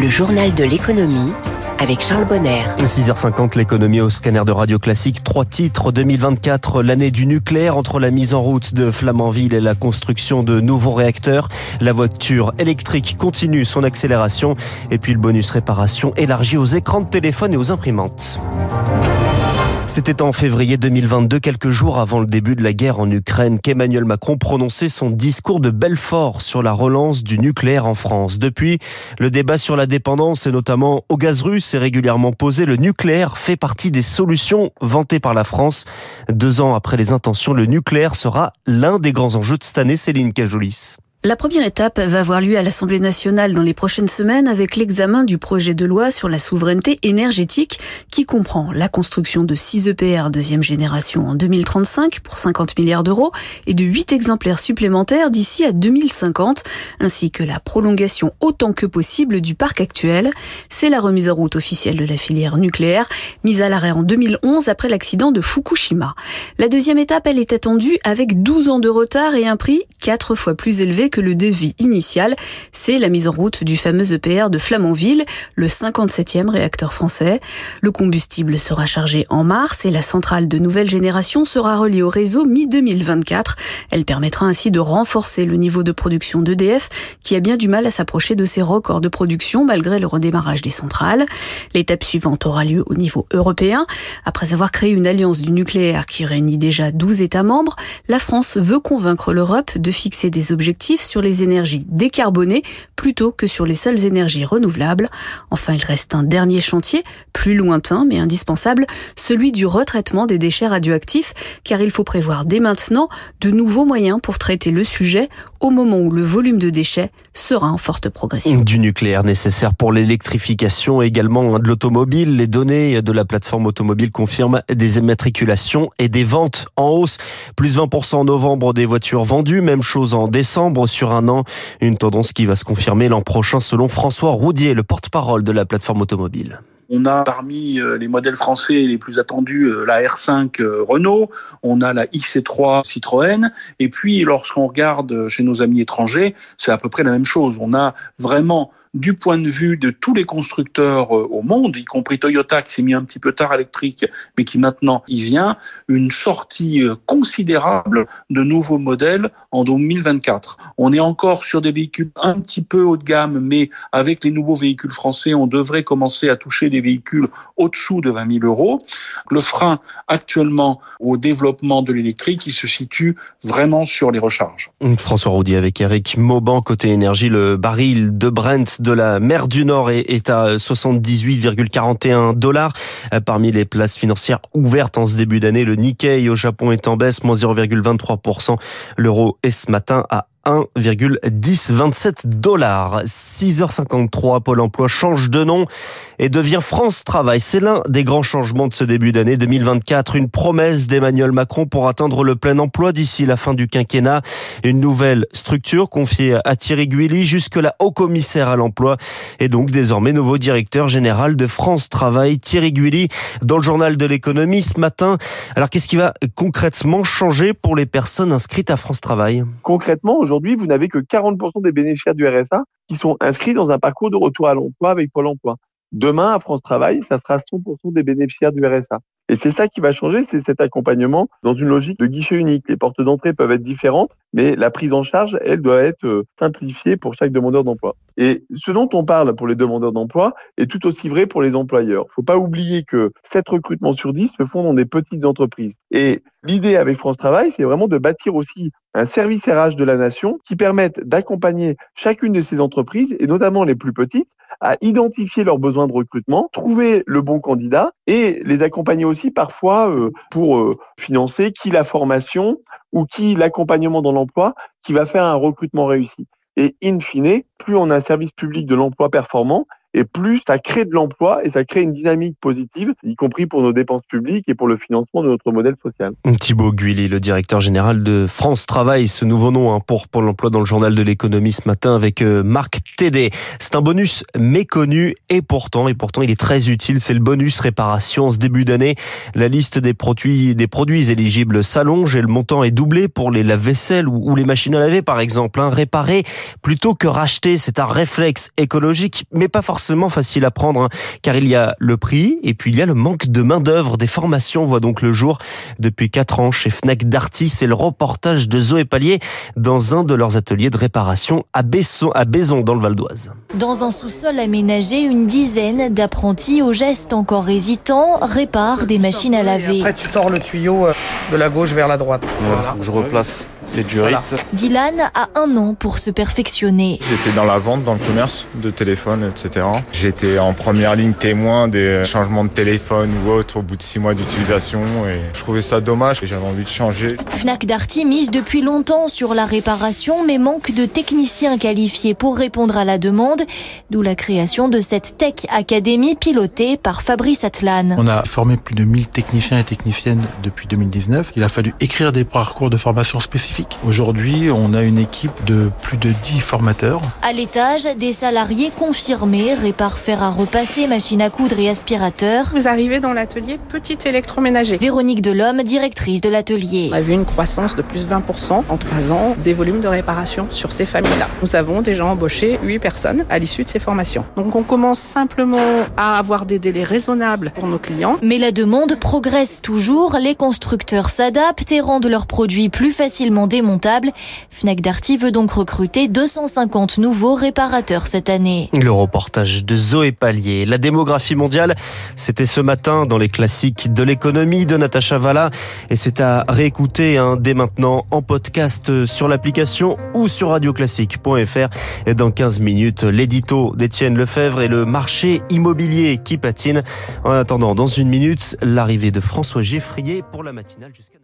Le journal de l'économie avec Charles Bonner. 6h50, l'économie au scanner de Radio Classique. Trois titres 2024, l'année du nucléaire entre la mise en route de Flamanville et la construction de nouveaux réacteurs. La voiture électrique continue son accélération et puis le bonus réparation élargi aux écrans de téléphone et aux imprimantes. C'était en février 2022, quelques jours avant le début de la guerre en Ukraine, qu'Emmanuel Macron prononçait son discours de Belfort sur la relance du nucléaire en France. Depuis, le débat sur la dépendance et notamment au gaz russe est régulièrement posé. Le nucléaire fait partie des solutions vantées par la France. Deux ans après les intentions, le nucléaire sera l'un des grands enjeux de cette année, Céline Cajoulis. La première étape va avoir lieu à l'Assemblée nationale dans les prochaines semaines avec l'examen du projet de loi sur la souveraineté énergétique qui comprend la construction de 6 EPR deuxième génération en 2035 pour 50 milliards d'euros et de 8 exemplaires supplémentaires d'ici à 2050 ainsi que la prolongation autant que possible du parc actuel. C'est la remise en route officielle de la filière nucléaire mise à l'arrêt en 2011 après l'accident de Fukushima. La deuxième étape, elle est attendue avec 12 ans de retard et un prix 4 fois plus élevé que le devis initial, c'est la mise en route du fameux EPR de Flamanville, le 57e réacteur français. Le combustible sera chargé en mars et la centrale de nouvelle génération sera reliée au réseau mi-2024. Elle permettra ainsi de renforcer le niveau de production d'EDF qui a bien du mal à s'approcher de ses records de production malgré le redémarrage des centrales. L'étape suivante aura lieu au niveau européen. Après avoir créé une alliance du nucléaire qui réunit déjà 12 États membres, la France veut convaincre l'Europe de fixer des objectifs sur les énergies décarbonées plutôt que sur les seules énergies renouvelables. Enfin, il reste un dernier chantier, plus lointain mais indispensable, celui du retraitement des déchets radioactifs, car il faut prévoir dès maintenant de nouveaux moyens pour traiter le sujet au moment où le volume de déchets sera en forte progression. Du nucléaire nécessaire pour l'électrification, également de l'automobile. Les données de la plateforme automobile confirment des immatriculations et des ventes en hausse. Plus 20% en novembre des voitures vendues, même chose en décembre sur un an. Une tendance qui va se confirmer l'an prochain selon François Roudier, le porte-parole de la plateforme automobile. On a parmi euh, les modèles français les plus attendus euh, la R5 euh, Renault, on a la XC3 Citroën, et puis lorsqu'on regarde chez nos amis étrangers, c'est à peu près la même chose. On a vraiment du point de vue de tous les constructeurs euh, au monde, y compris Toyota qui s'est mis un petit peu tard électrique, mais qui maintenant y vient, une sortie euh, considérable de nouveaux modèles en 2024. On est encore sur des véhicules un petit peu haut de gamme, mais avec les nouveaux véhicules français, on devrait commencer à toucher des véhicules au-dessous de 20 000 euros. Le frein actuellement au développement de l'électrique, il se situe vraiment sur les recharges. François Roudy avec Eric Mauban côté énergie, le baril de Brent de la mer du Nord est à 78,41 dollars. Parmi les places financières ouvertes en ce début d'année, le Nikkei au Japon est en baisse, moins 0,23%. L'euro est ce matin à 1,1027 dollars. 6h53, Pôle emploi change de nom et devient France Travail. C'est l'un des grands changements de ce début d'année 2024. Une promesse d'Emmanuel Macron pour atteindre le plein emploi d'ici la fin du quinquennat. Une nouvelle structure confiée à Thierry Guilly, jusque-là haut commissaire à l'emploi et donc désormais nouveau directeur général de France Travail. Thierry Guilly dans le journal de l'économie ce matin. Alors qu'est-ce qui va concrètement changer pour les personnes inscrites à France Travail? Concrètement, aujourd'hui, vous n'avez que 40% des bénéficiaires du RSA qui sont inscrits dans un parcours de retour à l'emploi avec Pôle emploi. Demain, à France Travail, ça sera 100% des bénéficiaires du RSA. Et c'est ça qui va changer, c'est cet accompagnement dans une logique de guichet unique. Les portes d'entrée peuvent être différentes, mais la prise en charge, elle, doit être euh, simplifiée pour chaque demandeur d'emploi. Et ce dont on parle pour les demandeurs d'emploi est tout aussi vrai pour les employeurs. Il ne faut pas oublier que 7 recrutements sur 10 se font dans des petites entreprises. Et l'idée avec France Travail, c'est vraiment de bâtir aussi un service RH de la nation qui permette d'accompagner chacune de ces entreprises, et notamment les plus petites, à identifier leurs besoins de recrutement, trouver le bon candidat et les accompagner aussi parfois euh, pour euh, financer qui la formation ou qui l'accompagnement dans l'emploi qui va faire un recrutement réussi. Et in fine, plus on a un service public de l'emploi performant, et plus ça crée de l'emploi et ça crée une dynamique positive, y compris pour nos dépenses publiques et pour le financement de notre modèle social. Thibaut Guilly, le directeur général de France Travail, ce nouveau nom hein, pour Pôle emploi dans le journal de l'économie ce matin avec euh, Marc Tédé. C'est un bonus méconnu et pourtant, et pourtant il est très utile, c'est le bonus réparation ce début d'année. La liste des produits, des produits éligibles s'allonge et le montant est doublé pour les lave-vaisselle ou, les machines à laver par exemple. Hein. Réparer plutôt que racheter, c'est un réflexe écologique, mais pas forcément forcément facile à prendre, hein, car il y a le prix et puis il y a le manque de main d'œuvre. Des formations voient donc le jour depuis 4 ans chez Fnac Darty. C'est le reportage de Zoé Pallier dans un de leurs ateliers de réparation à Besson, à Baison dans le Val d'Oise. Dans un sous-sol aménagé, une dizaine d'apprentis aux gestes encore hésitants réparent des machines à laver. Après, tu tords le tuyau euh, de la gauche vers la droite. Voilà. Je replace les durites. Dylan a un an pour se perfectionner. J'étais dans la vente, dans le commerce de téléphone, etc. J'étais en première ligne témoin des changements de téléphone ou autre au bout de six mois d'utilisation et je trouvais ça dommage et j'avais envie de changer. Fnac Darty mise depuis longtemps sur la réparation mais manque de techniciens qualifiés pour répondre à la demande, d'où la création de cette Tech Academy pilotée par Fabrice Atlan. On a formé plus de 1000 techniciens et techniciennes depuis 2019. Il a fallu écrire des parcours de formation spécifiques Aujourd'hui, on a une équipe de plus de 10 formateurs. À l'étage, des salariés confirmés réparent fer à repasser, machine à coudre et aspirateur. Vous arrivez dans l'atelier petit électroménager. Véronique Delhomme, directrice de l'atelier. On a vu une croissance de plus de 20% en 3 ans des volumes de réparation sur ces familles-là. Nous avons déjà embauché 8 personnes à l'issue de ces formations. Donc on commence simplement à avoir des délais raisonnables pour nos clients. Mais la demande progresse toujours. Les constructeurs s'adaptent et rendent leurs produits plus facilement démontable. Fnac Darty veut donc recruter 250 nouveaux réparateurs cette année. Le reportage de Zoé Pallier. La démographie mondiale, c'était ce matin dans les classiques de l'économie de Natacha Valla et c'est à réécouter hein, dès maintenant en podcast sur l'application ou sur radioclassique.fr. Et dans 15 minutes, l'édito d'Étienne Lefebvre et le marché immobilier qui patine. En attendant, dans une minute, l'arrivée de François Geffrier pour la matinale jusqu'à